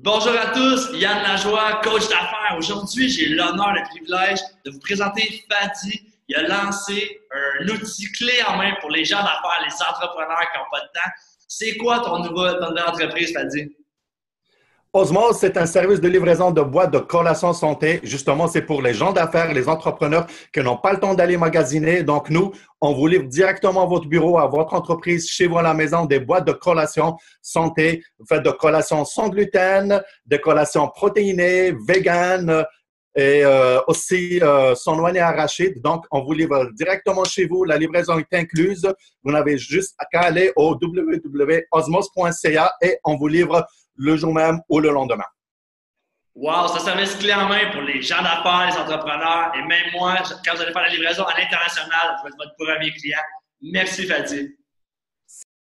Bonjour à tous, Yann Lajoie, coach d'affaires. Aujourd'hui, j'ai l'honneur et le privilège de vous présenter Fadi. Il a lancé un outil clé en main pour les gens d'affaires, les entrepreneurs qui n'ont pas de temps. C'est quoi ton nouveau, ton nouvelle entreprise, Fadi? Osmose, c'est un service de livraison de boîtes de collations santé. Justement, c'est pour les gens d'affaires, les entrepreneurs qui n'ont pas le temps d'aller magasiner. Donc, nous, on vous livre directement à votre bureau, à votre entreprise, chez vous à la maison, des boîtes de collations santé. Vous faites de collations sans gluten, des collations protéinées, vegan, et euh, aussi euh, noix arachide. Donc, on vous livre directement chez vous. La livraison est incluse. Vous n'avez juste qu'à aller au www.osmos.ca et on vous livre le jour même ou le lendemain. Wow, ça en main pour les gens d'affaires, les entrepreneurs et même moi, quand vous allez faire la livraison à l'international, vous êtes votre premier client. Merci, Fadi.